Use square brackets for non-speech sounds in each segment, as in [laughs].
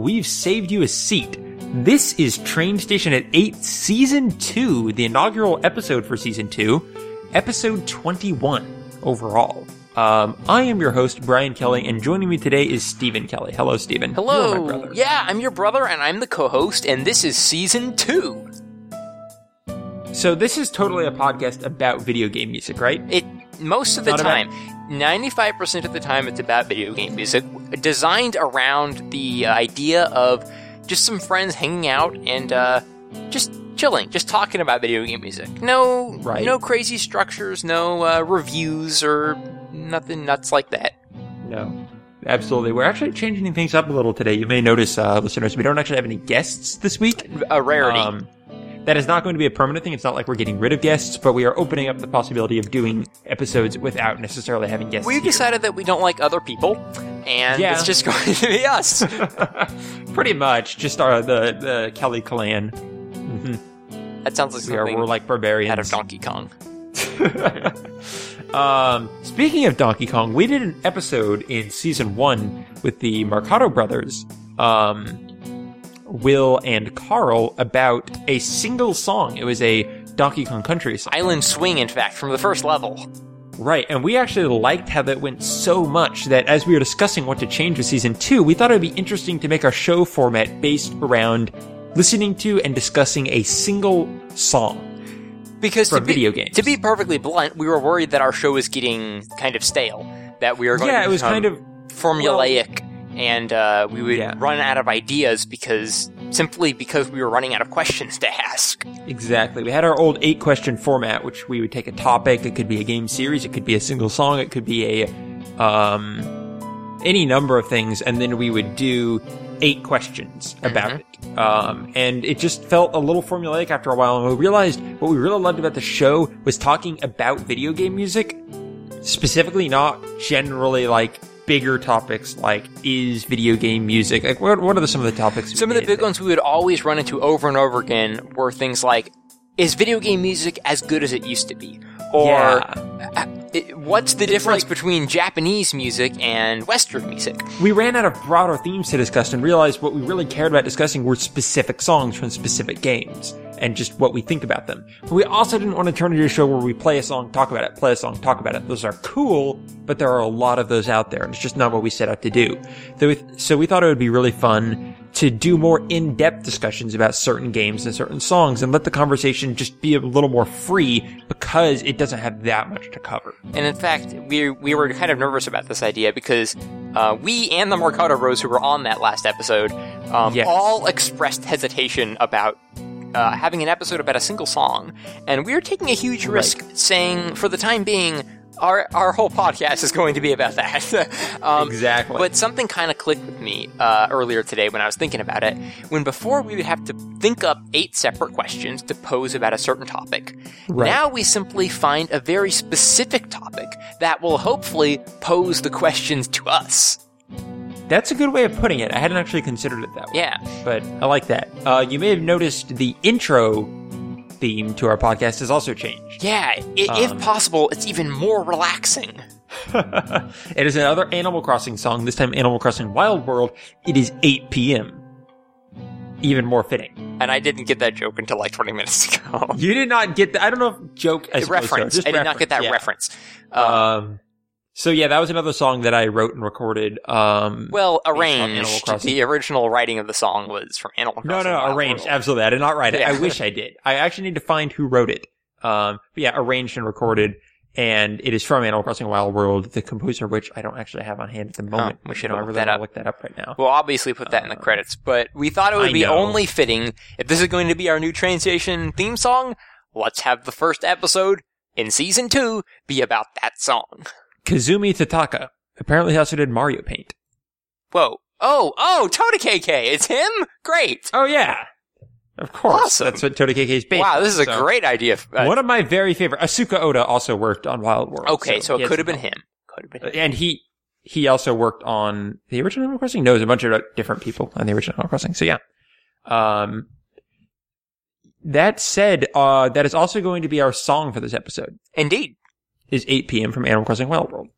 we've saved you a seat. This is Train Station at 8, Season 2, the inaugural episode for Season 2, Episode 21 overall. Um, I am your host, Brian Kelly, and joining me today is Stephen Kelly. Hello, Stephen. Hello. Yeah, I'm your brother, and I'm the co host, and this is Season 2. So, this is totally a podcast about video game music, right? It most of the Not time. About- 95% of the time it's about video game music, designed around the idea of just some friends hanging out and uh, just chilling, just talking about video game music. No, right. no crazy structures, no uh, reviews or nothing nuts like that. No, absolutely. We're actually changing things up a little today. You may notice, uh, listeners, we don't actually have any guests this week. A rarity. Um, that is not going to be a permanent thing. It's not like we're getting rid of guests, but we are opening up the possibility of doing episodes without necessarily having guests. We've here. decided that we don't like other people, and Yeah. it's just [laughs] going to be us. [laughs] Pretty much just our, the, the Kelly clan. That sounds like We are, we're like barbarians. out of Donkey Kong. [laughs] Um, speaking of Donkey Kong, we did an episode in season one with the Mercado brothers, um, Will and Carl, about a single song. It was a Donkey Kong Country song. Island Swing, in fact, from the first level. Right, and we actually liked how that went so much that as we were discussing what to change with season two, we thought it would be interesting to make our show format based around listening to and discussing a single song. Because to be, video games. to be perfectly blunt, we were worried that our show was getting kind of stale. That we were going Yeah, to it was kind of formulaic, and uh, we would Yeah. run out of ideas because simply because we were running out of questions to ask. Exactly. We had our old eight question format, which we would take a topic. It could be a game series. It could be a single song. It could be a, um, any number of things. And then we would do eight questions about it. Um, and it just felt a little formulaic after a while. And we realized what we really loved about the show was talking about video game music, specifically not generally like bigger topics like is video game music like what, what are the, some of the topics Some of the big ones we would always run into over and over again were things like, is video game music as good as it used to be? Or Yeah. uh, what's the difference between Japanese music and Western music? we ran out of broader themes to discuss and realized what we really cared about discussing were specific songs from specific games and just what we think about them. But we also didn't want to turn it into a show where we play a song, talk about it, play a song, talk about it. Those are cool, but there are a lot of those out there and it's just not what we set out to do. So we, so we thought it would be really fun to do more in-depth discussions about certain games and certain songs and let the conversation just be a little more free because it doesn't have that much to cover. And in fact, we we were kind of nervous about this idea because uh, we and the Mercado Bros who were on that last episode um, Yes. all expressed hesitation about uh, having an episode about a single song, and we are taking a huge risk saying, for the time being. Our, our whole podcast is going to be about that. [laughs] um, Exactly. But something kind of clicked with me uh, earlier today when I was thinking about it. When before we would have to think up eight separate questions to pose about a certain topic. Right. Now we simply find a very specific topic that will hopefully pose the questions to us. That's a good way of putting it. I hadn't actually considered it that way. Yeah. but I like that. Uh, you may have noticed the intro theme to our podcast has also changed. Yeah, i- Um. if possible, it's even more relaxing. [laughs] it is another Animal Crossing song, this time Animal Crossing Wild World. It is 8 p.m. Even more fitting. And I didn't get that joke until like 20 minutes ago. You did not get the, I don't know if joke, so, reference. I did not get that reference. Uh, Um, so yeah, that was another song that I wrote and recorded. Um, well, arranged. The original writing of the song was from Animal no, Crossing. no, Wild arranged. World. Absolutely. I did not write it. Yeah. I wish I did. I actually need to find who wrote it. Um, but yeah, arranged and recorded. And it is from Animal Crossing Wild World, the composer of which I don't actually have on hand at the moment. we should look that up. look that up right now. We'll obviously put that in the credits, but we thought it would I be know. only fitting if this is going to be our new train station theme song. Let's have the first episode in season two be about that song. [laughs] Kazumi Totaka apparently he also did Mario Paint. Whoa. Oh, oh, Totakeke. It's him? Great. Oh yeah, of course. Awesome. That's what Totakeke is based. Wow, this is a great idea. Uh, One of my very favorite. Asuka Ohta also worked on Wild World. okay, so, he it could have been him. Could have been him. and he he also worked on the original Animal Crossing. Knows a bunch of different people on the original Animal Crossing. So yeah. Um. That said, uh, that is also going to be our song for this episode. Indeed. Is 8 p.m. from Animal Crossing Wild World.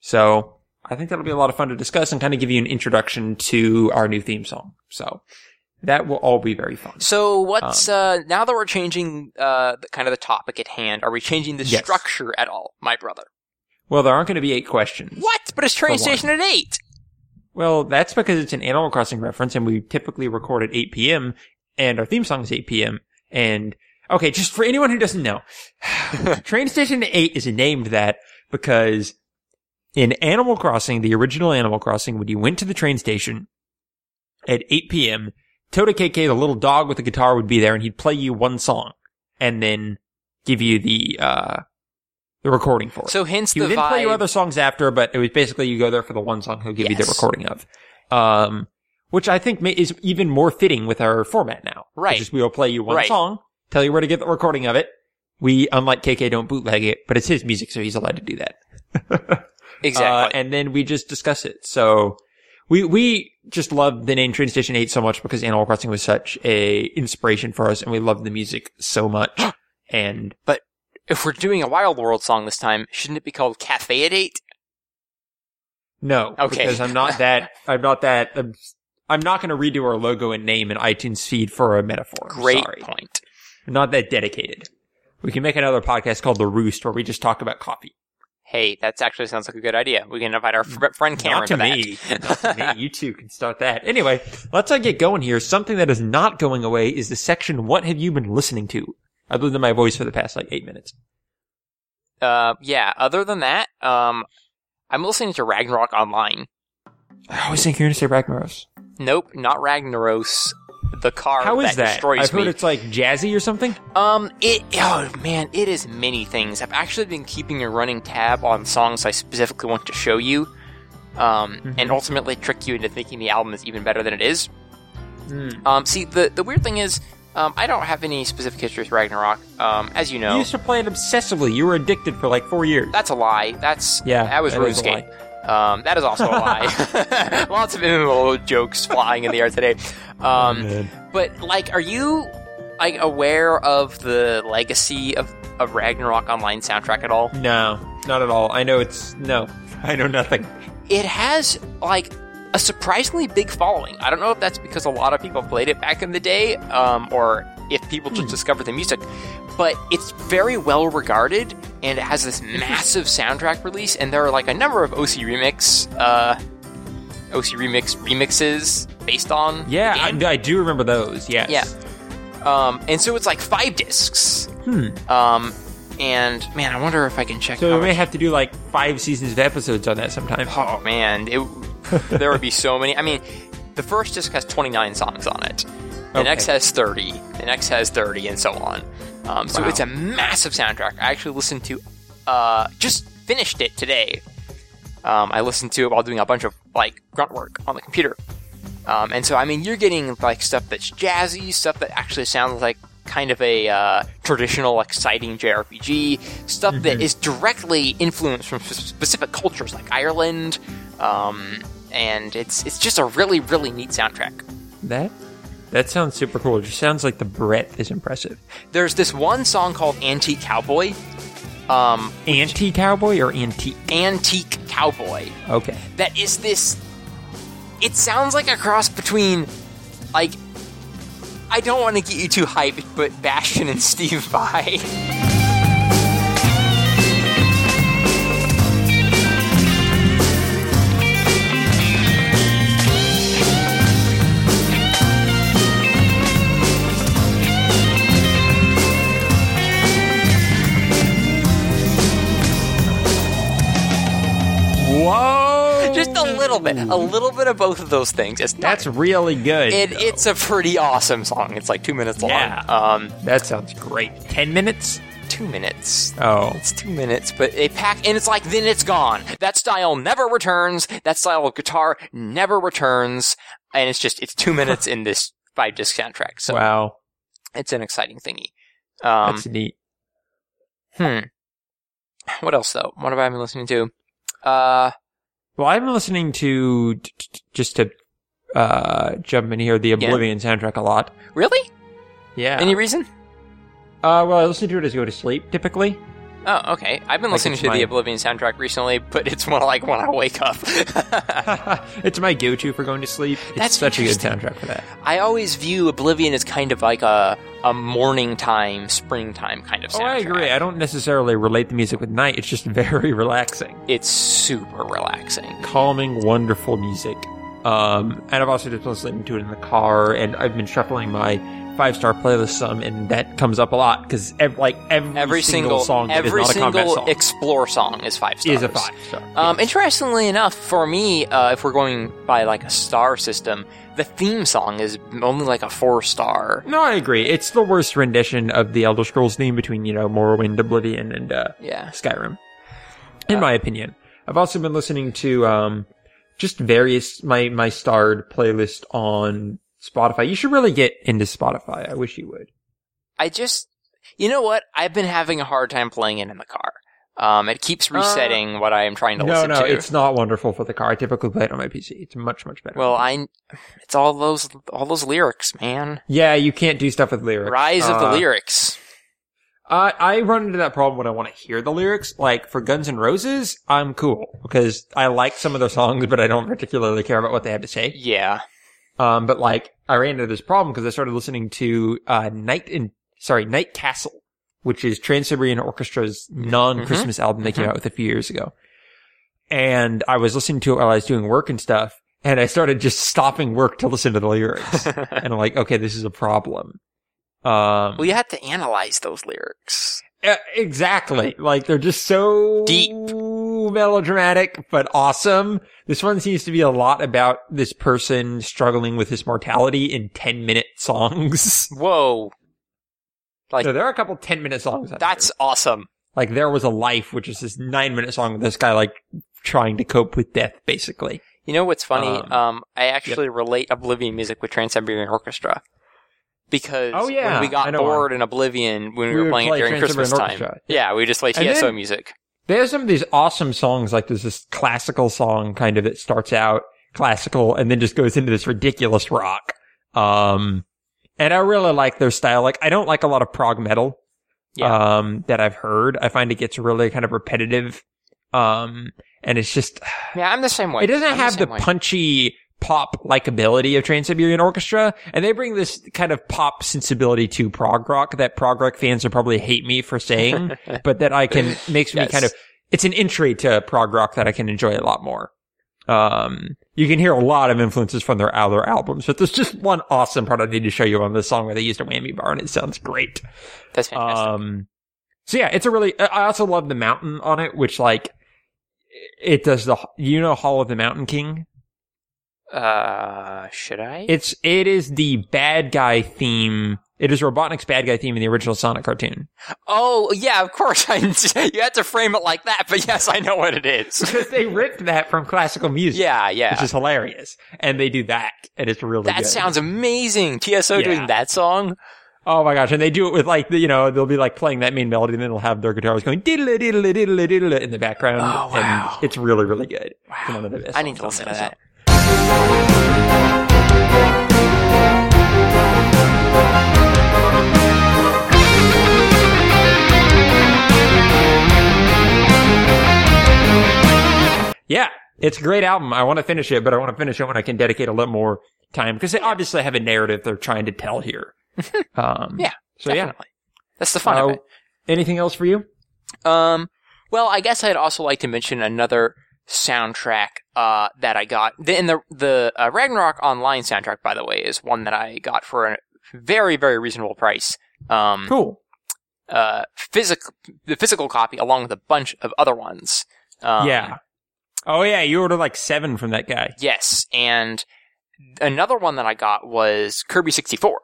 So I think that'll be a lot of fun to discuss and kind of give you an introduction to our new theme song. So that will all be very fun. So what's uh now that we're changing uh the, kind of the topic at hand, are we changing the Yes. structure at all, my brother? Well, there aren't going to be eight questions. What? But it's train station at eight. Well, that's because it's an Animal Crossing reference and we typically record at 8 p.m. and our theme song is 8 p.m. And okay, just for anyone who doesn't know, [sighs] Train Station 8 is named that because in Animal Crossing, the original Animal Crossing, when you went to the train station at 8 p.m., Totakeke, the little dog with the guitar, would be there and he'd play you one song and then give you the, uh, the recording for it. So hence He the would then play you other songs after, but it was basically you go there for the one song he'll give you the recording of. Um, which I think ma- is even more fitting with our format now. Right. Is we will play you one Right. song, tell you where to get the recording of it. We, unlike KK, don't bootleg it, but it's his music, so he's allowed to do that. [laughs] exactly. Uh, and then we just discuss it. So we, we just love the name Train Station 8 so much because Animal Crossing was such a inspiration for us and we love the music so much. [gasps] and but if we're doing a Wild World song this time, shouldn't it be called Cafe at Eight? No, Okay. because I'm not that. [laughs] I'm not that. I'm, I'm not going to redo our logo and name and iTunes feed for a metaphor. Great sorry. point. Not that dedicated. We can make another podcast called The Roost where we just talk about coffee. Hey, that actually sounds like a good idea. We can invite our fr- friend Cameron not to, me. not to me. You two can start that. Anyway, let's uh, get going here. Something that is not going away is the section "What have you been listening to?" Other than my voice for the past like eight minutes. Uh, yeah. Other than that, um, I'm listening to Ragnarok Online. I always think you're going to say Ragnaros. Nope, not Ragnaros. The car How is that, that? destroys I've me. heard it's like jazzy or something. Um, it oh man, it is many things. I've actually been keeping a running tab on songs I specifically want to show you, um, Mhm. and ultimately trick you into thinking the album is even better than it is. Hmm. Um, see, the the weird thing is, um, I don't have any specific history with Ragnarok. Um, as you know, You used to play it obsessively. You were addicted for like four years. that's a lie. That's Yeah, that was that RuneScape. Um, that is also a lie. [laughs] [laughs] Lots of MMO jokes flying in the air today. Um, Man. But like, are you like aware of the legacy of, of Ragnarok Online soundtrack at all? No, not at all. I know it's no. [laughs] I know nothing. It has like a surprisingly big following. I don't know if that's because a lot of people played it back in the day, um, or if people just discovered the music. But it's very well regarded, and it has this [laughs] massive soundtrack release. And there are like a number of OC remix, uh, OC remix remixes based on Yeah. I, I do remember those. Yes. Yeah. Um, and so it's like five discs. Hmm. Um, and man, I wonder if I can check. So we may much- have to do like five seasons of episodes on that sometime. Oh man, it, [laughs] there would be so many. I mean, the first disc has 29 songs on it. The Okay. next has 30. The next has 30, and so on. Um, so Wow. it's a massive soundtrack. I actually listened to, uh, just finished it today. Um, I listened to it while doing a bunch of like grunt work on the computer. Um, and so, I mean, you're getting like stuff that's jazzy, stuff that actually sounds like kind of a uh, traditional, exciting JRPG, stuff that is directly influenced from sp- specific cultures like Ireland. Um, and it's it's just a really really neat soundtrack. That that sounds super cool. It just sounds like the breadth is impressive. There's this one song called "Antique Cowboy." Um, Anti cowboy or antique? antique cowboy. Okay. that is this it sounds like a cross between like I don't want to get you too hyped, but Bastion and Steve Vai. [laughs] little bit, a little bit of both of those things. It's not, That's really good. it, it's a pretty awesome song. It's like two minutes long. Yeah. Um, that sounds great. Ten minutes? two minutes. Oh. It's two minutes, but they pack, and it's like, then it's gone. That style never returns. That style of guitar never returns. And it's just, it's two minutes [laughs] in this five disc soundtrack. So wow. it's an exciting thingy. Um, That's neat. hmm. What else though? What have I been listening to? Uh, Well, I've been listening to just to uh, jump in here the Oblivion soundtrack a lot. really? Yeah. Any reason? uh, well, I listen to it as I go to sleep typically. Oh, okay. I've been listening it's to my- the Oblivion soundtrack recently, but it's more like when I wake up. [laughs] [laughs] it's my go-to for going to sleep. It's That's such a good soundtrack for that. I always view Oblivion as kind of like a a morning time, springtime kind of soundtrack. Oh, I agree. I don't necessarily relate the music with night. It's just [laughs] very relaxing, It's super relaxing. calming, wonderful music. Um, and I've also just been listening to it in the car, and I've been shuffling my five-star playlist some, and that comes up a lot because ev- like every, Every single, song that is every not a single song explore song is five stars. is a five star. Um, interestingly enough, for me, uh, if we're going by like a star system, the theme song is only like a four star. No, I agree. It's the worst rendition of the Elder Scrolls theme between, you know, Morrowind, Oblivion, and uh, Yeah. Skyrim, in Uh, my opinion. I've also been listening to um, just various my my starred playlist on Spotify. You should really get into Spotify. I wish you would. I just, you know what? I've been having a hard time playing it in the car. Um, it keeps resetting what I am trying to Uh, No, listen no, to. it's not wonderful for the car. I typically play it on my PC. It's much much better. well, I, it's all those, all those lyrics, man. yeah, you can't do stuff with lyrics. Rise of the Uh, lyrics. I I run into that problem when I want to hear the lyrics. Like for Guns N' Roses, I'm cool because I like some of their songs, but I don't particularly care about what they have to say. Yeah. Um, but like I ran into this problem because I started listening to uh Night in sorry Night Castle, which is Trans Siberian Orchestra's non-Christmas album they came out with a few years ago, and I was listening to it while I was doing work and stuff, and I started just stopping work to listen to the lyrics, [laughs] and I'm like, okay, this is a problem. Um, Well, you have to analyze those lyrics. uh, exactly. Like they're just so Deep. Melodramatic, but awesome. This one seems to be a lot about this person struggling with his mortality in 10 minute songs. [laughs] Whoa. Like, so there are a couple 10 minute songs. that's there. awesome. like there was a life, which is this nine minute song with this guy like trying to cope with death, basically. You know what's funny? Um, Um, I actually relate Oblivion music with Trans Siberian Orchestra because Oh, yeah, when we got bored in Oblivion when we, We were playing it during Christmas time, Orchestra. yeah, we just play And TSO then- music. There's some of these awesome songs, like there's this classical song kind of that starts out classical and then just goes into this ridiculous rock. Um, and I really like their style. Like, I don't like a lot of prog metal, Yeah. um, that I've heard. I find it gets really kind of repetitive. Um, and it's just, Yeah, I'm the same way. it doesn't I'm have the way. punchy pop likability of Trans-Siberian Orchestra, and they bring this kind of pop sensibility to prog rock that prog rock fans would probably hate me for saying, [laughs] but that I can makes me kind of it's an entry to prog rock that I can enjoy a lot more. Um, you can hear a lot of influences from their other albums, but there's just one awesome part I need to show you on this song where they used a whammy bar, and it sounds great. That's fantastic. Um, so yeah, it's a really. I also love the mountain on it, which like it does the. You know, Hall of the Mountain King. Uh, should I? It's it is the bad guy theme. It is Robotnik's bad guy theme in the original Sonic cartoon. oh, yeah, of course. [laughs] I, you had to frame it like that, but yes, I know what it is. [laughs] Because they ripped that from classical music. yeah, yeah. Which is hilarious. And they do that, and it's really that good. sounds amazing. TSO Yeah. doing that song. Oh my gosh! And they do it with like the, you know they'll be like playing that main melody, and then they'll have their guitars going diddle diddle diddle diddle in the background. Oh, wow. And it's really really good. It's one of the best I need to listen to that. Yeah, it's a great album. I want to finish it, but I want to finish it when I can dedicate a little more time because they obviously have a narrative they're trying to tell here. [laughs] Um, Yeah, So yeah. Definitely. That's the fun of Uh, it. Anything else for you? Um, well, I guess I'd also like to mention another soundtrack uh, that I got. The, and the the uh, Ragnarok Online soundtrack, by the way, is one that I got for a very very reasonable price. Um, Cool. uh, physical the physical copy along with a bunch of other ones. Um, yeah. Oh yeah, you ordered like seven from that guy. Yes, and another one that I got was Kirby 64.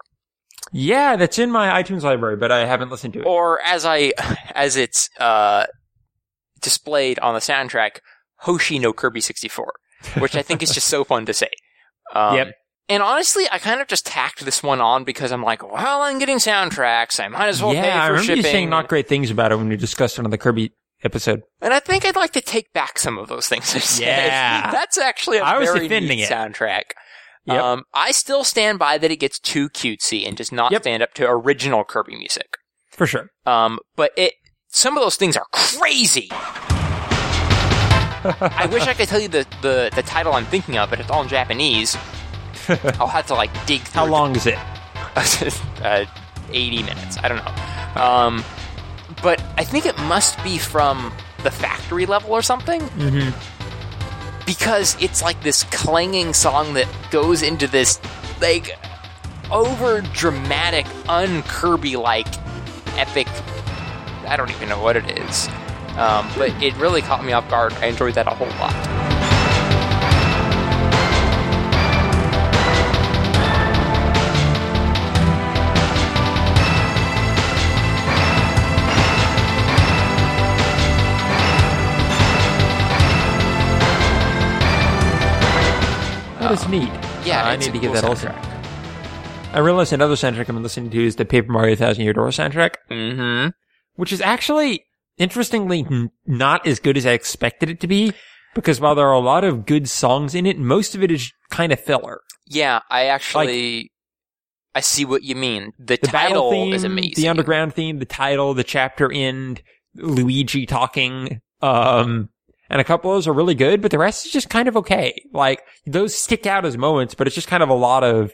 Yeah, that's in my iTunes library, but I haven't listened to it. or as I [laughs] as it's uh, displayed on the soundtrack, Hoshi no Kirby 64, which I think is just so fun to say. Um, Yep. And honestly, I kind of just tacked this one on because I'm like, well, I'm getting soundtracks. I might as well pay yeah, I remember shipping. you saying not great things about it when you discussed it on the Kirby episode. and I think I'd like to take back some of those things I said. Yeah. That's actually a I was very defending neat it. soundtrack. Yep. Um, I still stand by that it gets too cutesy and does not Yep. stand up to original Kirby music. For sure. Um, but it some of those things are crazy. [laughs] I wish I could tell you the, the, the title I'm thinking of, but it's all in Japanese. [laughs] I'll have to like dig through. How long is it? [laughs] uh, 80 minutes. I don't know. Um, but I think it must be from the factory level or something. Mm-hmm. Because it's like this clanging song that goes into this, like, over dramatic, unkirby like epic. I don't even know what it is. Um, but it really caught me off guard. I enjoyed that a whole lot. That is neat. Yeah, Uh, I need to give cool that listen. I realized another soundtrack I'm listening to is the Paper Mario Thousand Year Door soundtrack, Mm-hmm. which is actually, interestingly, n- not as good as I expected it to be. Because while there are a lot of good songs in it, most of it is kind of filler. Yeah, I actually I see what you mean. The, The title theme, is amazing. the underground theme, the title, the chapter end, Luigi talking, um, and a couple of those are really good, but the rest is just kind of okay. Like, those stick out as moments, but it's just kind of a lot of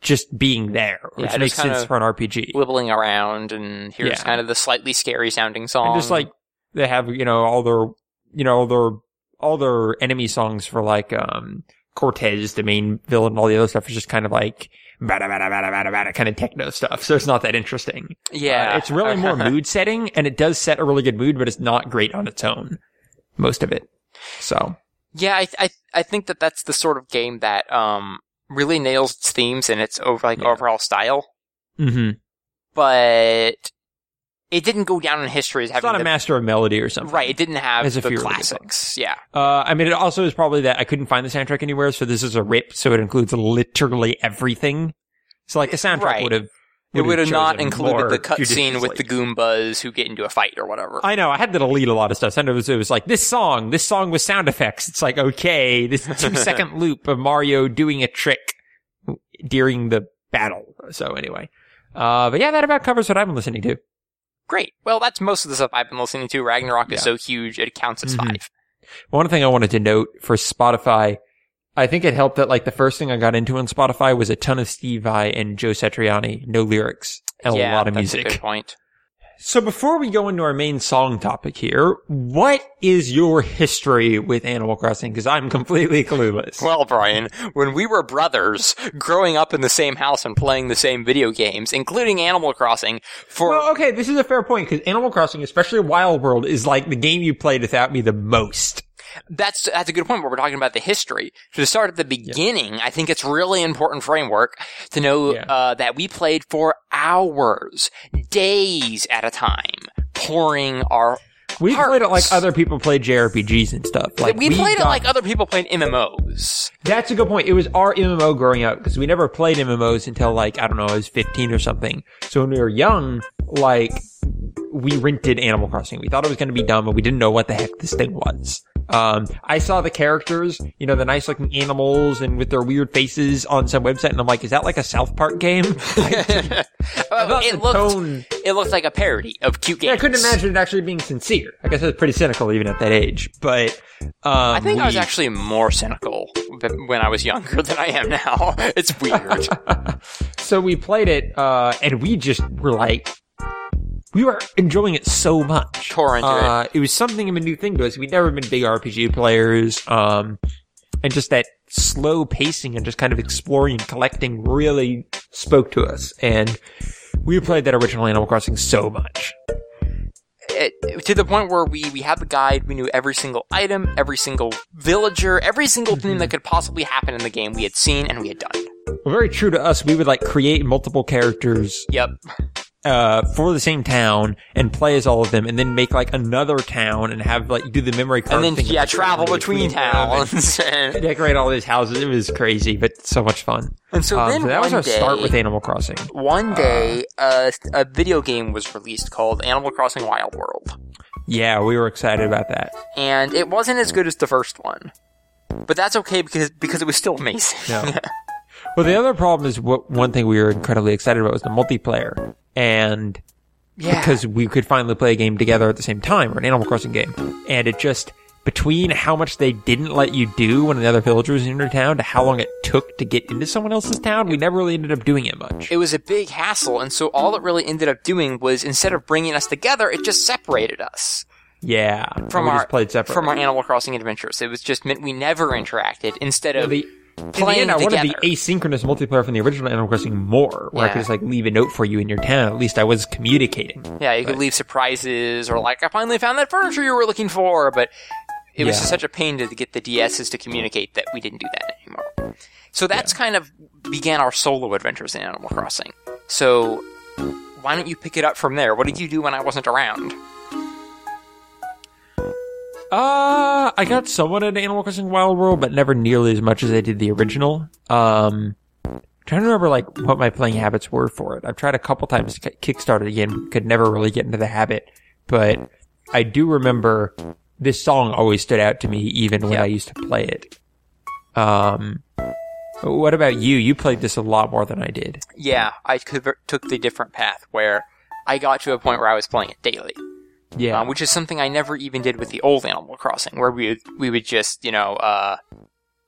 just being there, which Yeah, makes sense for an RPG. wibbling around, and here's Yeah. kind of the slightly scary sounding song. And just like, they have, you know, all their, you know, all their, all their enemy songs for like, um, Cortez, the main villain, and all the other stuff is just kind of like, bada, bada, bada, bada, bada, kind of techno stuff. So it's not that interesting. yeah, Uh, it's really more mood setting, and it does set a really good mood, but it's not great on its own. Most of it. So yeah, I, I I think that that's the sort of game that um really nails its themes and its over like Yeah. overall style, hmm but it didn't go down in history as it's having not a the, master of melody or something. right. It didn't have As a the classics. Yeah, Uh, I mean, it also is probably that I couldn't find the soundtrack anywhere, so this is a rip, so it includes literally everything. So like the soundtrack Right. would have. It would have not included the cutscene with the. Goombas who get into a fight or whatever. I know. I had to delete a lot of stuff. Sometimes it was like this song, this song with sound effects. It's like okay, this [laughs] two second loop of Mario doing a trick during the battle. So anyway, uh, but yeah, that about covers what I've been listening to. Great. Well, that's most of the stuff I've been listening to. Ragnarok is so huge it counts as Mhm. five. One thing I wanted to note for Spotify, I think it helped that like the first thing I got into on Spotify was a ton of Steve Vai and Joe Satriani, no lyrics and yeah, a lot of that's music. A good point. So before we go into our main song topic here, what is your history with Animal Crossing? Because I'm completely clueless. Well, Brian, when we were brothers, growing up in the same house and playing the same video games, including Animal Crossing, for Well, okay, this is a fair point because Animal Crossing, especially Wild World, is like the game you played without me the most. That's that's a good point. Where we're talking about the history. So to start at the beginning, I think it's really important framework to know Yeah. uh, that we played for hours, days at a time, pouring our. We Hearts. played it like other people played JRPGs and stuff. Like we, played it like other people played MMOs. That's a good point. It was our MMO growing up because we never played MMOs until like, I don't know, I was 15 or something. So when we were young, like, we rented Animal Crossing. We thought it was going to be dumb and we didn't know what the heck this thing was. Um, I saw the characters, you know, the nice looking animals and with their weird faces on some website and I'm like, is that like a South Park game? [laughs] [laughs] I Oh, it looked tone- it looked like a parody of cute games. Yeah, I couldn't imagine it actually being sincere. I guess I was pretty cynical even at that age. But, um, I think I was actually more cynical when I was younger than I am now. [laughs] It's weird. so we played it, uh, and we just were like, we were enjoying it so much. Into it. uh, it. was something of a new thing to us. We'd never been big RPG players, um, and just that slow pacing and just kind of exploring and collecting really spoke to us. And we played that original Animal Crossing so much. it, to the point where we, we had the guide, we knew every single item, every single villager, every single thing that could possibly happen in the game we had seen and we had done. Well, very true to us. We would like create multiple characters Yep. Uh, for the same town and play as all of them, and then make like another town and have like do the memory card And then, yeah, travel family between them [laughs] and towns. [laughs] and decorate all these houses. It was crazy, but so much fun. so Um, then so that was our day, start with Animal Crossing. one day, uh, a video game was released called Animal Crossing Wild World. Yeah, we were excited about that. And it wasn't as good as the first one. But that's okay because, because it was still amazing. No. [laughs] Well, the other problem is what one thing we were incredibly excited about was the multiplayer, and Yeah. because we could finally play a game together at the same time or an Animal Crossing game. And it just between how much they didn't let you do when another villager was in your town to how long it took to get into someone else's town, we never really ended up doing it much. it was a big hassle, and so all it really ended up doing was instead of bringing us together, it just separated us yeah, from our played separately. from our Animal Crossing adventures. It was just meant we never interacted instead of the, in the playing end, I wanted the asynchronous multiplayer from the original Animal Crossing more, where I could just like leave a note for you in your town. At least I was communicating. yeah, you could leave surprises or like I finally found that furniture you were looking for, but it was Yeah. just such a pain to get the DSs to communicate that we didn't do that anymore. So that's kind of began our solo adventures in Animal Crossing. So why don't you pick it up from there? What did you do when I wasn't around? Uh, I got somewhat into Animal Crossing Wild World, but never nearly as much as I did the original. Um, trying to remember like what my playing habits were for it. I've tried a couple times to ki- kickstart it again, could never really get into the habit, but I do remember this song always stood out to me even when Yeah. I used to play it. Um, what about you? You played this a lot more than I did. Yeah, I took the different path where I got to a point where I was playing it daily. Yeah. um, which is something I never even did with the old Animal Crossing, where we would, we would just you know uh,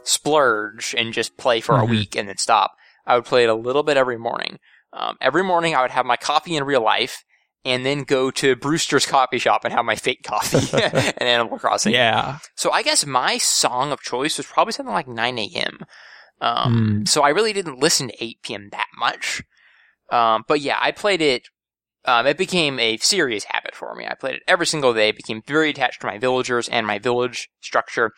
splurge and just play for a Mhm. week and then stop. I would play it a little bit every morning. Um, every morning I would have my coffee in real life, and then go to Brewster's coffee shop and have my fake coffee [laughs] [laughs] in Animal Crossing. yeah. So I guess my song of choice was probably something like 9 a.m. Um, Mm. So I really didn't listen to 8 p.m. that much. Um, but yeah, I played it. Um, it became a serious habit for me. I played it every single day. Became very attached to my villagers and my village structure.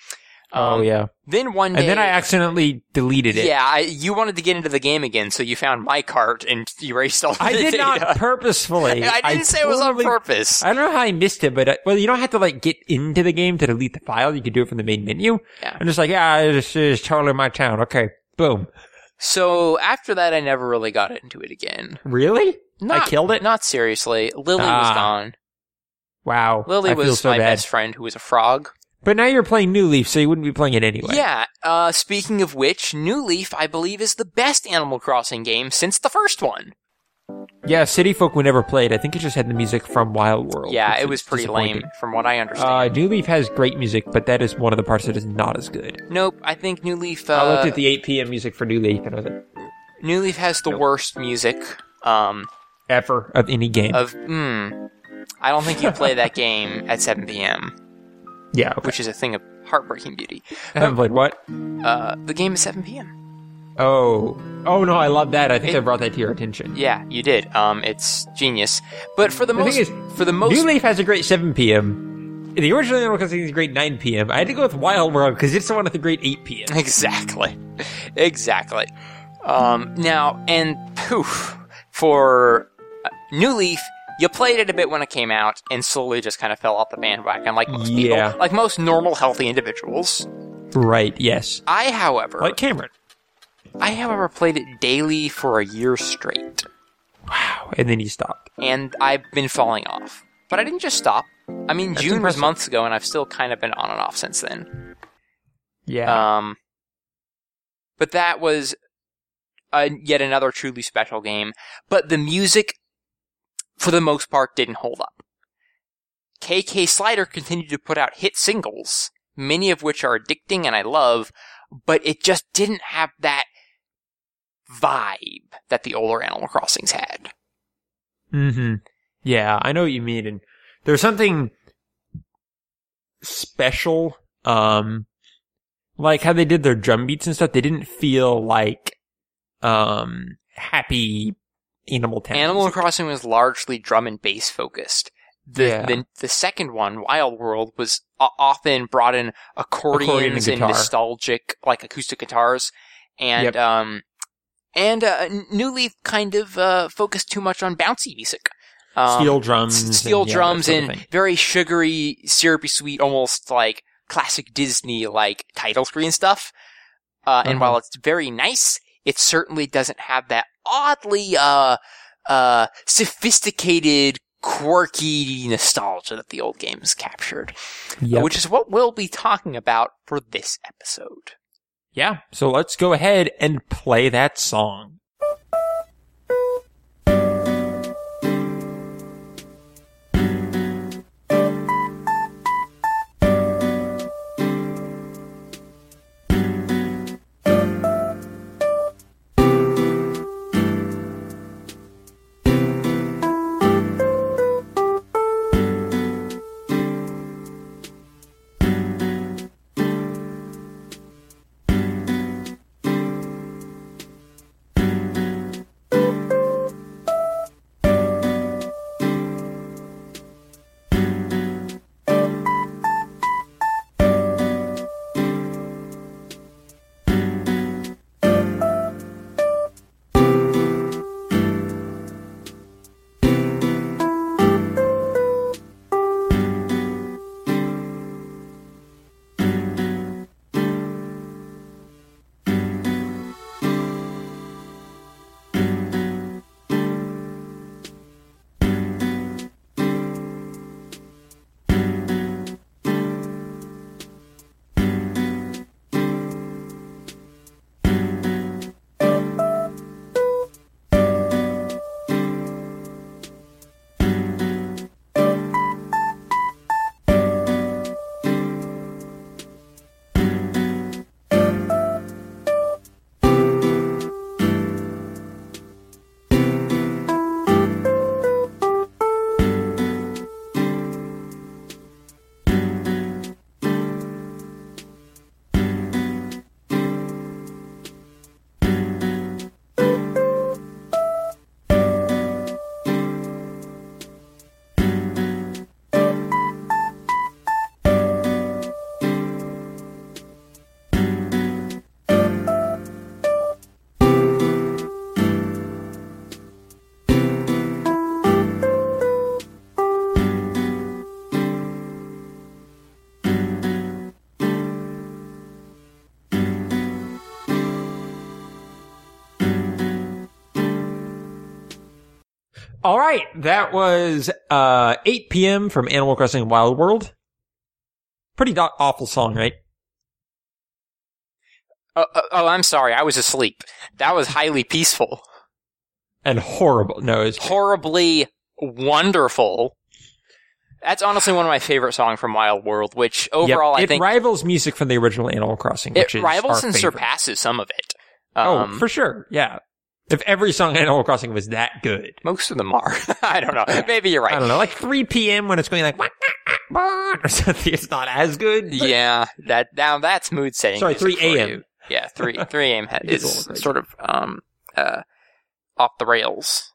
Um, oh yeah. Then one day, And then I accidentally deleted it. yeah, I, you wanted to get into the game again, so you found my cart and [laughs] erased all I. I did data. not purposefully. [laughs] I didn't say it was on purpose. I don't know how I missed it, but uh, well, you don't have to like get into the game to delete the file. You can do it from the main menu. Yeah. I'm just like, yeah, this is totally my town. Okay, boom. So after that, I never really got into it again. Really? Not, I killed it. Not seriously. Lily was Ah. gone. Wow. Lily I was so my bad. best friend who was a frog. But now you're playing New Leaf, so you wouldn't be playing it anyway. Yeah, uh, speaking of which, New Leaf, I believe, is the best Animal Crossing game since the first one. Yeah. City Folk we never played. I think it just had the music from Wild World. yeah, it was pretty lame, from what I understand. Uh, New Leaf has great music, but that is one of the parts that is not as good. nope, I think New Leaf, uh, I looked at the 8 p.m. music for New Leaf, and I was like, New Leaf has the worst music, um, ever of any game. of, hmm, I don't think you play that [laughs] game at 7 p.m., yeah. Okay. which is a thing of heartbreaking beauty. I haven't played what? Uh, the game is 7 p.m. Oh. Oh no, I love that. I think It- I brought that to your attention. Yeah, you did. Um, it's genius. But for the, The most, is, for the most, New Leaf has a great 7 p.m. The original Animal Crossing is a great 9 p.m. I had to go with Wild World because it's the one with the great 8 p.m. [laughs] Exactly. Exactly. Um, now, and poof, for New Leaf, you played it a bit when it came out and slowly just kind of fell off the bandwagon like most Yeah. people, like most normal, healthy individuals. Right, yes. I, however, Like Cameron. I, however, played it daily for a year straight, Wow. And then he stopped. and I've been falling off. But I didn't just stop. I mean, That's June impressive. was months ago, and I've still kind of been on and off since then. Yeah. Um, but that was uh, yet another truly special game. But the music, for the most part, didn't hold up. KK Slider continued to put out hit singles, many of which are addicting and I love, but it just didn't have that vibe that the older Animal Crossings had. mm-hmm. Yeah, I know what you mean. And there's something special, um, like how they did their drum beats and stuff. They didn't feel like, um, happy Animal Town. Animal. Crossing was largely drum and bass focused. The, Yeah. the the second one, Wild World, was often brought in accordions Accordion and and, nostalgic, like acoustic guitars, and Yep. um, and uh, New Leaf kind of uh, focused too much on bouncy music. Um, steel drums, steel and, drums, and very sugary, syrupy, sweet, almost like classic Disney like title screen stuff. Uh, and Uh-huh. while it's very nice, it certainly doesn't have that oddly uh, uh, sophisticated, quirky nostalgia that the old games captured, Yep. which is what we'll be talking about for this episode. Yeah, so let's go ahead and play that song. All right, that was uh 8 p.m. from Animal Crossing Wild World. Pretty do- awful song, right? Oh, oh, oh, I'm sorry. I was asleep. That was highly peaceful. And horrible. No, it's Horribly wonderful. That's honestly one of my favorite songs from Wild World, which overall Yep, I it think rivals music from the original Animal Crossing, which it rivals and favorite. surpasses some of it. Oh, Um, for sure. Yeah. If every song in Animal Crossing was that good. most of them are. [laughs] I don't know. Maybe you're right. I don't know, like 3 p.m. when it's going like, or [laughs] something, it's not as good. Yeah, that now that's mood setting. Sorry, 3 a.m. Yeah, three [laughs] three a.m. ha- It gets a is sort of um uh off the rails.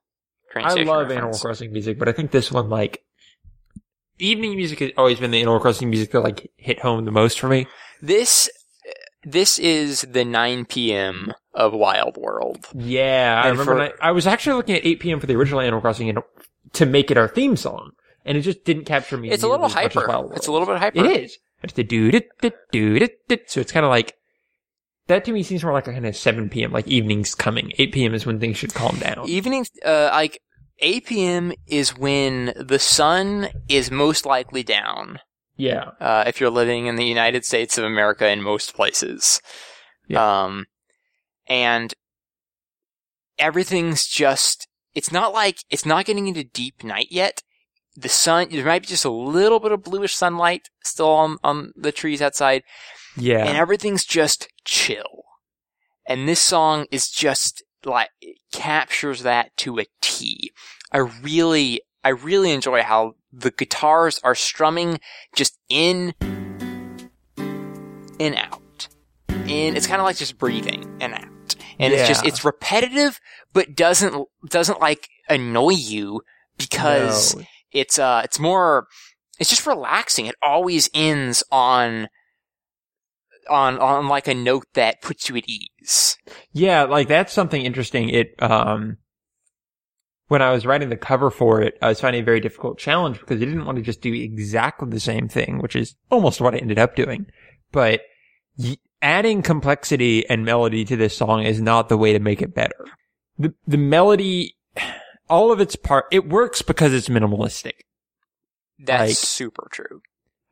I love reference. Animal Crossing music, but I think this one, like, evening music has always been the Animal Crossing music that, like, hit home the most for me. This this is the 9 p.m. of Wild World. Yeah, I And remember. for- when I, I was actually looking at 8 p.m. for the original Animal Crossing to make it our theme song, and it just didn't capture me. It's a little nearly as much as hyper. It's a little bit hyper. It is. It's the do do do. So it's kind of like that to me seems more like a kind of 7 p.m. like evening's coming. 8 p.m. is when things should calm down. Evening, uh, like 8 p.m. is when the sun is most likely down. Yeah, Uh, if you're living in the United States of America in most places. Um, and everything's just, it's not like, it's not getting into deep night yet. The sun, there might be just a little bit of bluish sunlight still on, on the trees outside, yeah. and everything's just chill. And this song is just like, it captures that to a T. I really, I really enjoy how the guitars are strumming just in and out. And it's kind of like just breathing and out. And it's just, it's repetitive, but doesn't, doesn't like annoy you because No. it's, uh, it's more, it's just relaxing. It always ends on, on, on like a note that puts you at ease. Yeah, like that's something interesting. It um when I was writing the cover for it, I was finding a very difficult challenge because I didn't want to just do exactly the same thing, which is almost what I ended up doing. But y- adding complexity and melody to this song is not the way to make it better. The the melody all of its part it works because it's minimalistic. That's Like- super true.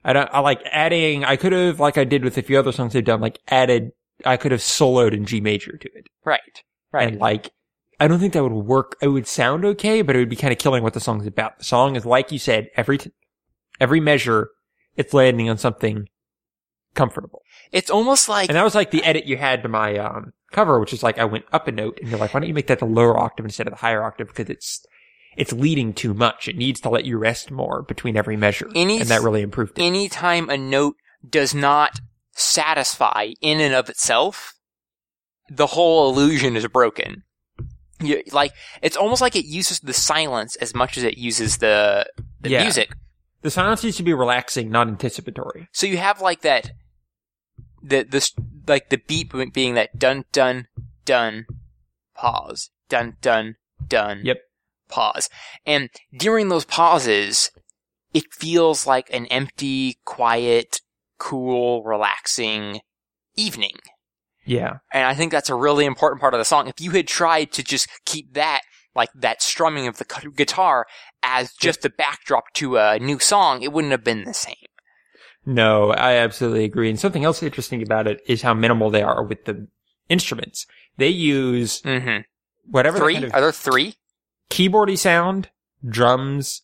I don't I like adding I could have like I did with a few other songs I've done like added I could have soloed in G major to it. Right. Right. And like, I don't think that would work. It would sound okay, but it would be kind of killing what the song's about. The song is, like you said, every, t- every measure, it's landing on something comfortable. it's almost like And that was like the edit you had to my, um, cover, which is like, I went up a note and you're like, why don't you make that the lower octave instead of the higher octave? Because it's, it's leading too much. It needs to let you rest more between every measure. Any- and that really improved it. anytime a note does not satisfy in and of itself, the whole illusion is broken. You, like it's almost like it uses the silence as much as it uses the the Yeah. music. The silence needs to be relaxing, not anticipatory. So you have like that, the this like the beat being that dun dun dun pause dun dun dun Yep. pause, and during those pauses, it feels like an empty, quiet, cool, relaxing evening. Yeah. And I think that's a really important part of the song. If you had tried to just keep that, like that strumming of the guitar as just a backdrop to a new song, it wouldn't have been the same. No, I absolutely agree. And something else interesting about it is how minimal they are with the instruments. They use Mm-hmm. whatever the Three? kind of Are there three? keyboardy sound, drums.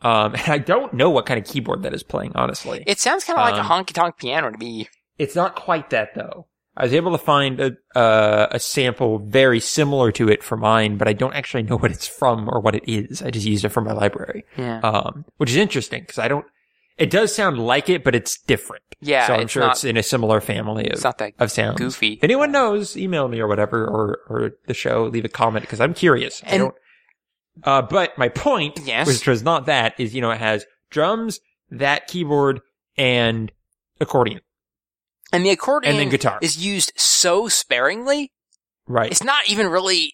Um, and I don't know what kind of keyboard that is playing, honestly. It sounds kind of like Um, a honky tonk piano to me. It's not quite that though. I was able to find a, uh, a sample very similar to it for mine, but I don't actually know [laughs] what it's from or what it is. I just used it for my library. Yeah. Um, which is interesting because I don't, it does sound like it, but it's different. Yeah, So I'm it's sure not- it's in a similar family of, It's not that of sounds. goofy. If anyone knows, email me or whatever, or, or the show, leave a comment because I'm curious. I And- don't, uh, but my point, Yes. which was not that, is, you know, it has drums, that keyboard, and accordion. And the accordion And then guitar. is used so sparingly, Right. it's not even really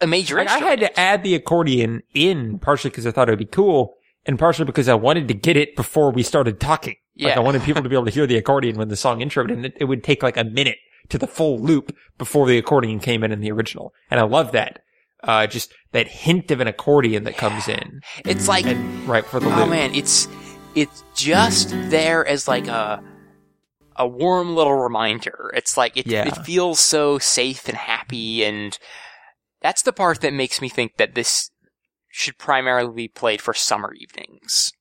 a major Like, I had to add the accordion in partially because I thought it would be cool and partially because I wanted to get it before we started talking. Like Yeah. I wanted people to be able to hear the accordion when the song introed and it, it would take like a minute to the full loop before the accordion came in in the original. And I love that. uh, just that hint of an accordion that comes in, It's like and right for the loop. oh loop. man, it's it's just there as like a a warm little reminder. It's like it Yeah. it feels so safe and happy and that's the part that makes me think that this should primarily be played for summer evenings.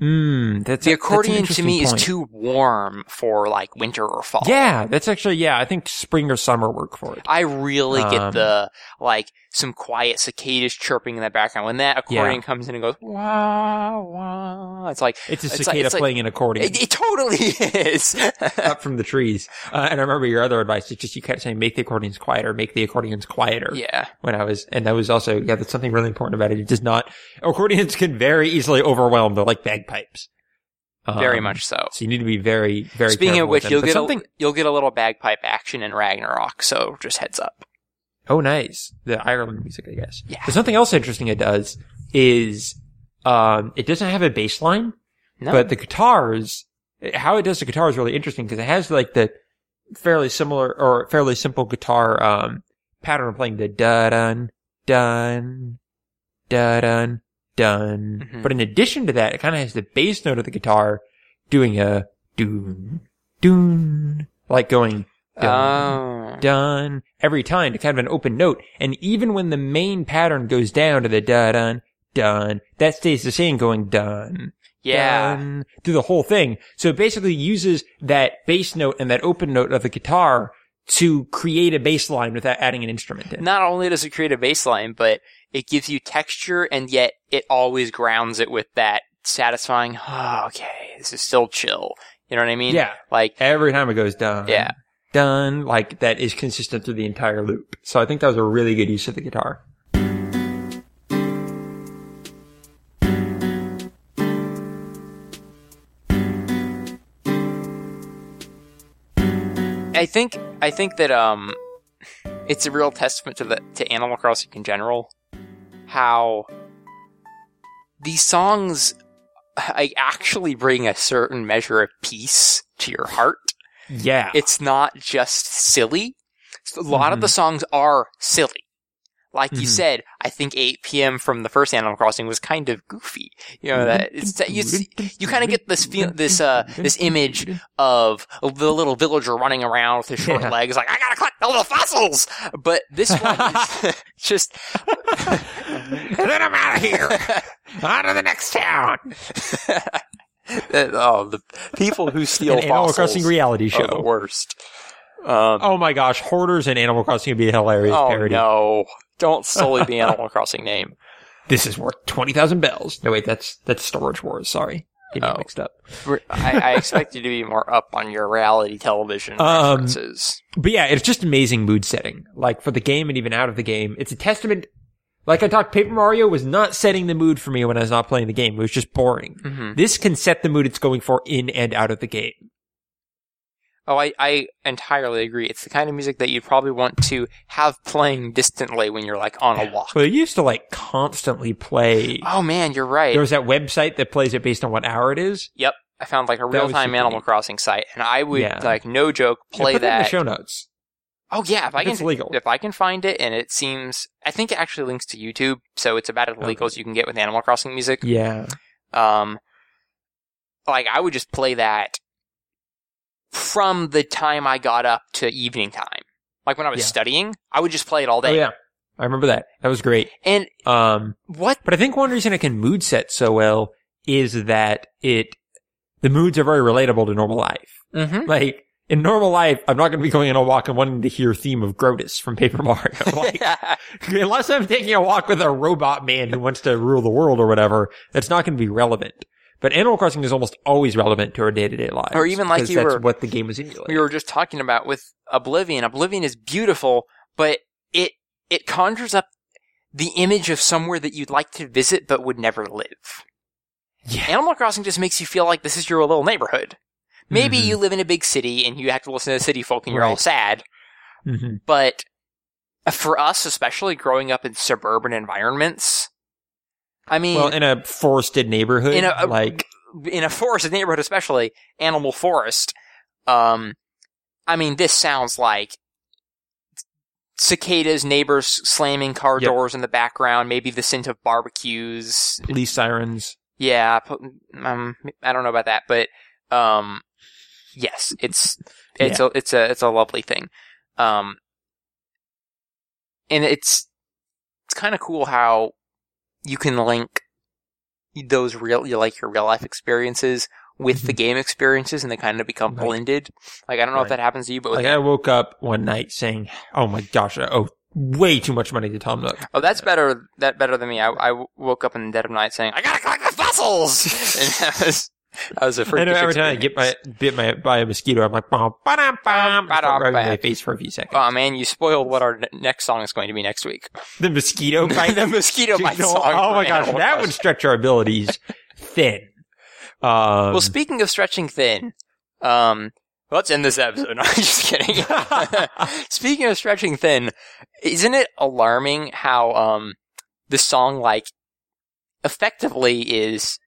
Mm, that's The a- that's accordion to me point. is too warm for like winter or fall. Yeah, that's actually yeah. I think spring or summer work for it. I really get Um, the like some quiet cicadas chirping in the background when that accordion comes in and goes wah wah. It's like It's a it's like- cicada it's like- playing an accordion it, it totally [laughs] is. up from the trees. Uh, and I remember your other advice is just you kept saying make the accordions quieter, make the accordions quieter. yeah, When I was, and that was also yeah, that's something really important about it. It does not accordions can very easily overwhelm. They're like bagpipes. very Um, much so. So you need to be very very. Speaking careful of with which, you'll get something. a, you'll get a little bagpipe action in Ragnarok. So just heads up. Oh, nice. The Ireland music, I guess. Yeah. But something else interesting it does is, um, it doesn't have a bass line, No, but the guitars, how it does the guitar is really interesting because it has like the fairly similar or fairly simple guitar, um, pattern of playing the da dun, dun, da dun, dun. Mhm. But in addition to that, it kind of has the bass note of the guitar doing a doon, doon, like going dun, oh, dun every time to kind of an open note. And even when the main pattern goes down to the da dun dun, that stays the same going dun yeah. dun through the whole thing. So it basically uses that bass note and that open note of the guitar to create a bass line without adding an instrument in. Not only does it create a bass line, but it gives you texture, and yet it always grounds it with that satisfying. Oh, okay, this is still chill. You know what I mean? Yeah. Like Every time it goes dun. Yeah. Dun, like that is consistent through the entire loop. So I think that was a really good use of the guitar. I think I think that um, it's a real testament to the to Animal Crossing in general, how these songs I actually bring a certain measure of peace to your heart. Yeah. It's not just silly. A lot of the songs are silly. Like you Mhm. said, I think 8 p.m. from the first Animal Crossing was kind of goofy. You know that it's you you kind of get this feel this uh this image of the little villager running around with his short Yeah. legs, like I gotta collect all the little fossils. But this one [laughs] is [laughs] just then I'm out of here. [laughs] on to the next town. [laughs] oh the people who [laughs] steal An Animal Crossing reality are the show. worst. Um, Oh my gosh, Hoarders and Animal Crossing would be a hilarious oh parody. no! Don't sully [laughs] the Animal Crossing name. This is worth 20,000 bells. No, wait, that's, that's Storage Wars. Sorry. Getting Oh. mixed up. I, I expect you to be more up on your reality television Um, references. But yeah, it's just amazing mood setting. Like for the game and even out of the game. It's a testament. Like I talked, Paper Mario was not setting the mood for me when I was not playing the game. It was just boring. hmm This can set the mood it's going for in and out of the game. Oh, I, I entirely agree. It's the kind of music that you'd probably want to have playing distantly when you're like on a walk. Well, it used to like constantly play. Oh man, you're right. There was that website that plays it based on what hour it is. Yep, I found like a real time Animal. Crossing site, and I would Yeah. like no joke Yeah, play put it in the that. show notes. Oh yeah, if I can it's legal. if I can find it, and it seems I think it actually links to YouTube, so it's about as legal as you can get with Animal Crossing music. Yeah. Um, like I would just play that from the time I got up to evening time. Like when I was Yeah. studying, I would just play it all Oh day. yeah. I remember that. That was great. And Um, what? but I think one reason it can mood set so well is that it, the moods are very relatable to normal life. Mm-hmm. Like, in normal life, I'm not going to be going on a walk and wanting to hear theme of Grodus from Paper Mario. [laughs] Like, [laughs] unless I'm taking a walk with a robot man who wants to rule the world or whatever, that's not going to be relevant. But Animal Crossing is almost always relevant to our day-to-day lives. Or even like you that's were- what the game was emulating. we were just talking about with Oblivion. Oblivion is beautiful, but it it conjures up the image of somewhere that you'd like to visit but would never live. Yeah. Animal Crossing just makes you feel like this is your little neighborhood. Maybe Mhm. you live in a big city and you have to listen to city folk and you're all sad, Mhm. but for us, especially growing up in suburban environments, I mean, Well, in a forested neighborhood, in a, a- like, in a forested neighborhood, especially animal forest. Um, I mean, this sounds like cicadas, neighbors slamming car Yep. doors in the background, maybe the scent of barbecues. Police sirens. Yeah, um, I don't know about that, but um, yes, it's it's a it's a it's a lovely thing. Um, and it's it's kind of cool how you can link those real you like your real life experiences with the game experiences, and they kind of become Mm-hmm. Right. blended. Like I don't know if that happens to you, but Like I woke up one night saying, "Oh my gosh, I owe way too much money to Tom Nook." Oh, that's better. That better than me. I, I woke up in the dead of night saying, "I gotta collect the fossils." [laughs] and that was that was a I know every time I get my, bit my, by a mosquito, I'm like, "Bum, ba-dum, bum," Ba-dum, start rubbing my face for a few seconds. Oh man, you spoiled what our ne- next song is going to be next week. the mosquito [laughs] bite. the mosquito bite song. Oh my gosh, that would stretch our abilities thin. Um, Well, speaking of stretching thin, um, let's end this episode. [laughs] No, I'm just kidding. [laughs] speaking of stretching thin, isn't it alarming how um this song like effectively is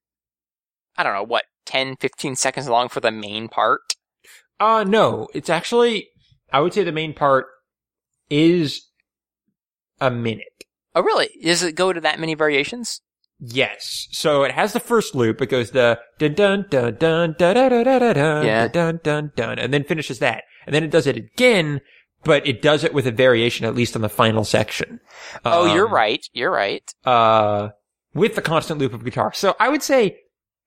I don't know what 10, 15 seconds long for the main part? Uh, no, it's actually, I would say the main part is a minute. Oh, really? Does it go to that many variations? Yes. So it has the first loop. It goes the dun dun dun dun dun dun dun dun dun Yeah. dun dun dun, and then finishes that. And then it does it again, but it does it with a variation, at least on the final section. oh, you're Um, right. You're right. Uh, with the constant loop of guitar. So I would say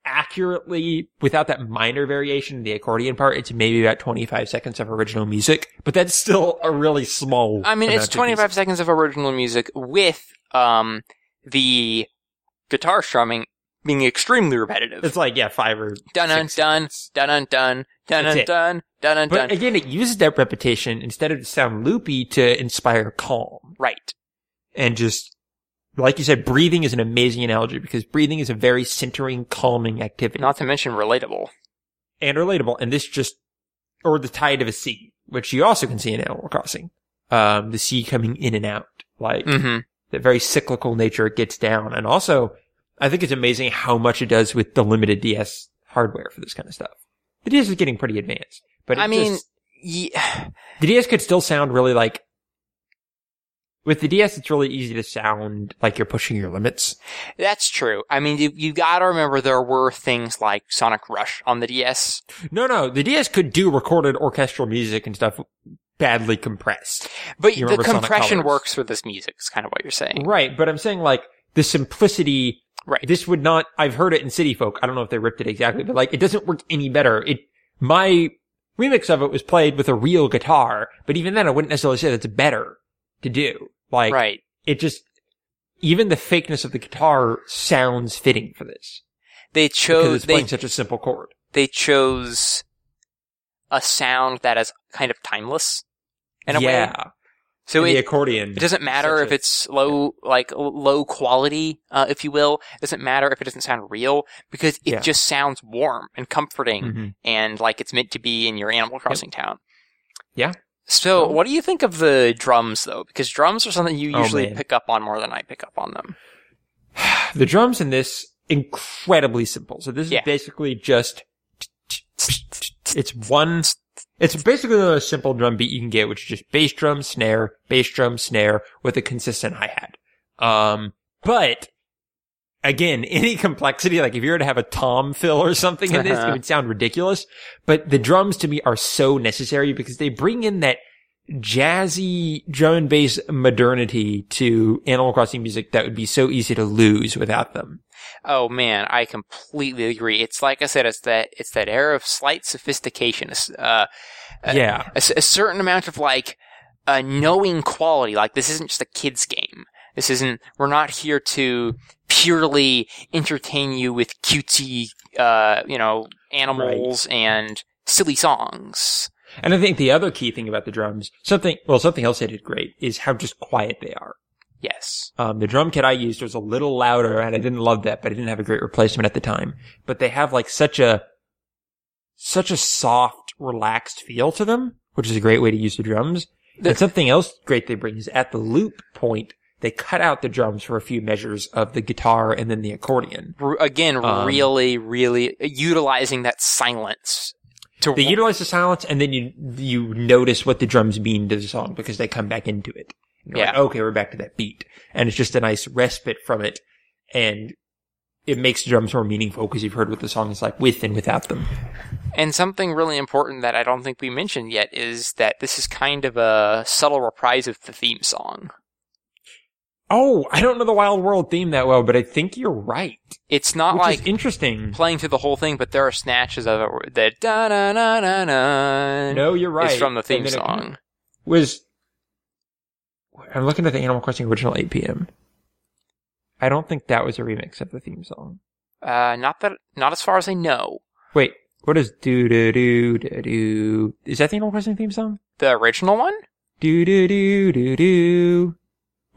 accurately, without that minor variation, in the accordion part, it's maybe about 25 seconds of original music, but that's still a really small. I mean, it's 25 music. seconds of original music with um the guitar strumming being extremely repetitive. It's like, yeah, five or dun dun six dun dun dun dun dun dun dun dun dun But again, it uses that repetition instead of to sound loopy to inspire calm. Right. And just, like you said, breathing is an amazing analogy because breathing is a very centering, calming activity. Not to mention relatable. and relatable. And this just, or the tide of a sea, which you also can see in Animal Crossing. Um, the sea coming in and out, like Mm-hmm. the very cyclical nature it gets down. And also, I think it's amazing how much it does with the limited DS hardware for this kind of stuff. The DS is getting pretty advanced, but it I mean, just- yeah, [sighs] the DS could still sound really like, with the DS, it's really easy to sound like you're pushing your limits. that's true. I mean, you, you gotta remember there were things like Sonic Rush on the DS. No, no, the DS could do recorded orchestral music and stuff badly compressed. But You the compression works for this music, is kind of what you're saying. Right, but I'm saying like the simplicity. Right. This would not. I've heard it in City Folk. I don't know if they ripped it exactly, but like it doesn't work any better. It my remix of it was played with a real guitar, but even then, I wouldn't necessarily say that's better to do. Like right. it just even the fakeness of the guitar sounds fitting for this They chose, they, playing such a simple chord. they chose a sound that is kind of timeless in a way. yeah. So it, the accordion. It doesn't matter if a- it's low, like low quality, uh, if you will. It doesn't matter if it doesn't sound real because it Yeah. just sounds warm and comforting Mhm. and like it's meant to be in your Animal Crossing town. Yeah. So, what do you think of the drums though? Because drums are something you Oh, usually man. pick up on more than I pick up on them. [sighs] The drums in this incredibly simple. So this Yeah. is basically just it's one it's basically the most simple drum beat you can get, which is just bass drum, snare, bass drum, snare with a consistent hi-hat. Um but again, [laughs] any complexity, like if you were to have a tom fill or something in this, it Uh-huh. would sound ridiculous. But the drums to me are so necessary because they bring in that jazzy drum and bass modernity to Animal Crossing music that would be so easy to lose without them. Oh man, I completely agree. It's like I said, it's that it's that air of slight sophistication. Uh, yeah. a, a certain amount of like a knowing quality. Like this isn't just a kids game. This isn't. We're not here to purely entertain you with cutesy, uh, you know, animals and silly songs. And I think the other key thing about the drums, something, well, something else they did great is how just quiet they are. Yes. Um, the drum kit I used was a little louder and I didn't love that, but I didn't have a great replacement at the time. But they have like such a, such a soft, relaxed feel to them, which is a great way to use the drums. The- and something else great they bring is at the loop point, they cut out the drums for a few measures of the guitar and then the accordion. Again, Um, really, really utilizing that silence to They utilize the silence and then you, you notice what the drums mean to the song because they come back into it. Yeah. like, okay, we're back to that beat. And it's just a nice respite from it. And it makes the drums more meaningful because you've heard what the song is like with and without them. And something really important that I don't think we mentioned yet is that this is kind of a subtle reprise of the theme song. Oh, I don't know the Wild World theme that well, but I think you're right. It's not Which like interesting. playing through the whole thing, but there are snatches of it the da da da da da No, you're right. is from the theme And then it song. Was I'm looking at the Animal Crossing original 8 p.m. I don't think that was a remix of the theme song. Uh, not that, not as far as I know. Wait, what is do do do do do? Is that the Animal Crossing theme song? The original one? Do do do do do.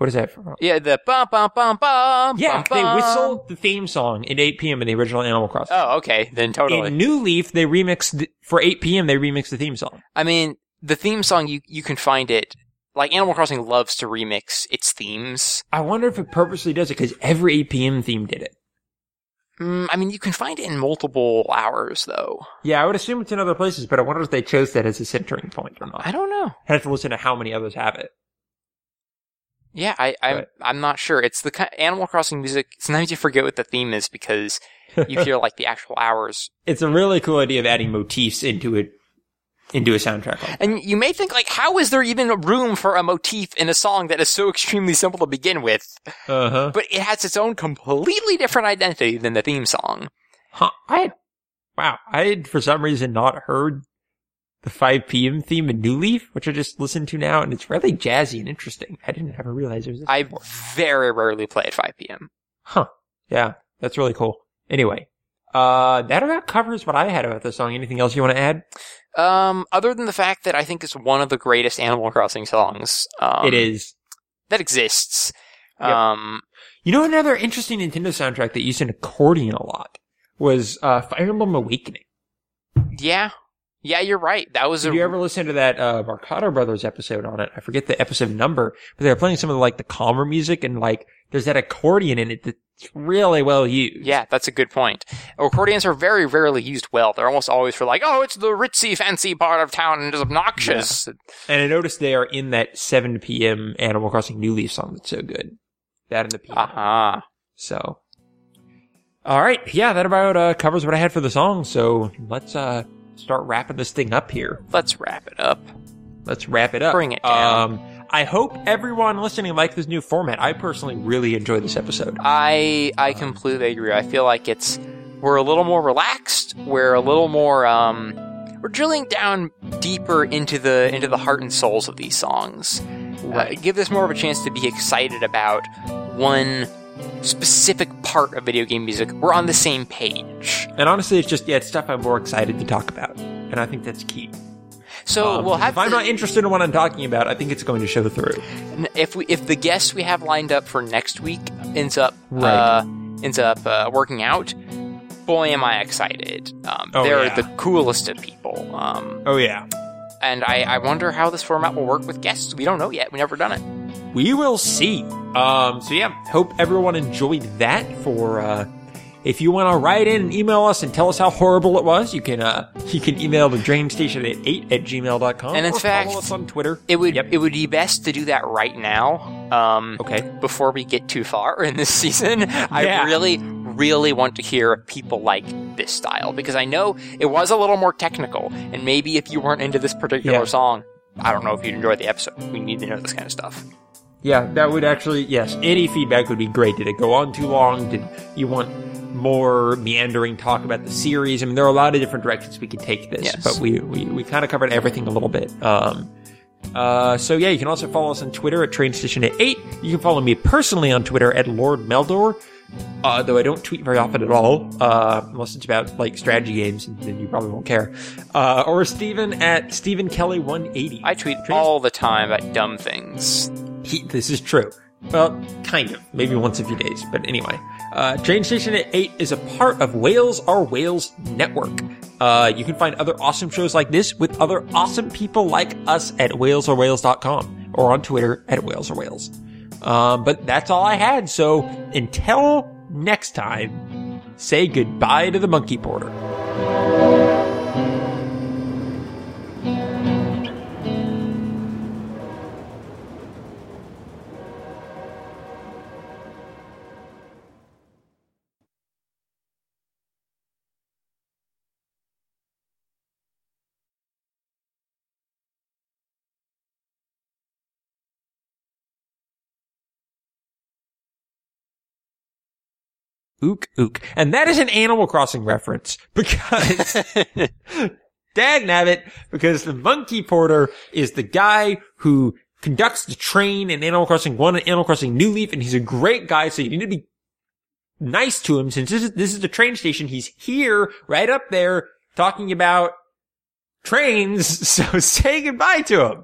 What is that from? Yeah, the bum bum bum bum. Yeah, bum, they bum. whistle the theme song at 8 p.m. in the original Animal Crossing. Oh, okay, then totally. In New Leaf, they remixed the- for 8 p.m. They remixed the theme song. I mean, the theme song you you can find it. Like Animal Crossing loves to remix its themes. I wonder if it purposely does it because every 8 p.m. theme did it. Mm, I mean, you can find it in multiple hours though. Yeah, I would assume it's in other places, but I wonder if they chose that as a centering point or not. I don't know. I have to listen to how many others have it. Yeah, I, I'm Right. I'm not sure. It's the kind Animal Crossing music. Sometimes you forget what the theme is because you [laughs] hear like the actual hours, It's a really cool idea of adding motifs into it, into a soundtrack. Like and you may think like, how is there even room for a motif in a song that is so extremely simple to begin with? uh huh. But it has its own completely different identity than the theme song. Huh. I had, wow, I had for some reason not heard the 5 p.m. theme in New Leaf, which I just listened to now, and it's really jazzy and interesting. I didn't ever realize it was I before. very rarely play at 5 p.m. Huh. Yeah, that's really cool. Anyway, uh, that about covers what I had about the song. Anything else you want to add? Um, other than the fact that I think it's one of the greatest Animal Crossing songs. Um, it is. that exists. Yep. Um, You know, another interesting Nintendo soundtrack that used an accordion a lot was uh, Fire Emblem Awakening. yeah, yeah, you're right. That was Did a you ever listen to that uh, Mercado Brothers episode on it? I forget the episode number, but they're playing some of the, like the calmer music and like there's that accordion in it that's really well used. Yeah, that's a good point. Accordions are very rarely used well. They're almost always for like, oh, it's the ritzy, fancy part of town and it's obnoxious. And I noticed they are in that 7 p.m. Animal Crossing New Leaf song that's so good. That and the piano. Aha. So, all right, yeah, that about uh, covers what I had for the song. So let's uh, start wrapping this thing up here. Let's wrap it up. Let's wrap it up. Bring it down. Um, I hope everyone listening liked this new format. I personally really enjoyed this episode. I I completely agree. I feel like it's we're a little more relaxed. We're a little more um we're drilling down deeper into the into the heart and souls of these songs. Uh, give this more of a chance to be excited about one specific part of video game music. We're on the same page. And honestly, it's just yeah, it's stuff I'm more excited to talk about, and I think that's key. So Um, we'll have if I'm not interested in what I'm talking about, I think it's going to show through. If we if the guest we have lined up for next week ends up Right. uh, ends up uh, working out, boy am I excited. Um, Oh, they're yeah. the coolest of people. Um, Oh yeah, and I, I wonder how this format will work with guests. We don't know yet. We've never done it. We will see. Um, so yeah, hope everyone enjoyed that. For uh, if you want to write in and email us and tell us how horrible it was, you can uh, you can email the train station at eight at gmail.com. And in or fact- follow us on Twitter. It would Yep. it would be best to do that right now. Um, Okay. Before we get too far in this [laughs] season, I really, really want to hear if people like this style because I know it was a little more technical, and maybe if you weren't into this particular Yeah. song, I don't know if you'd enjoy the episode. We need to know this kind of stuff. Yeah, that would actually, yes, any feedback would be great. Did it go on too long? Did you want more meandering talk about the series? I mean, there are a lot of different directions we could take this, Yes. but we, we, we kind of covered everything a little bit. Um, uh, so yeah, you can also follow us on Twitter at Train Station at 8. You can follow me personally on Twitter at Lord Meldor. Uh, though I don't tweet very often at all, uh, unless it's about like strategy games, and then you probably won't care. Uh, or Steven at Stephen Kelly 180. I tweet all the time about dumb things. He, this is true. Well, kind of. Maybe once a few days. But anyway, uh, Train Station at 8 is a part of Wales Are Wales Network. Uh, you can find other awesome shows like this with other awesome people like us at walesorwales.com or on Twitter at walesorwales. Um, but that's all I had. So until next time, say goodbye to the monkey porter. Ook, ook. And that is an Animal Crossing reference because [laughs] Dag nabbit, because the monkey porter is the guy who conducts the train in Animal Crossing 1 and Animal Crossing New Leaf, and he's a great guy, so you need to be nice to him since this is, this is the train station. He's here, right up there, talking about trains, [laughs] so say goodbye to him.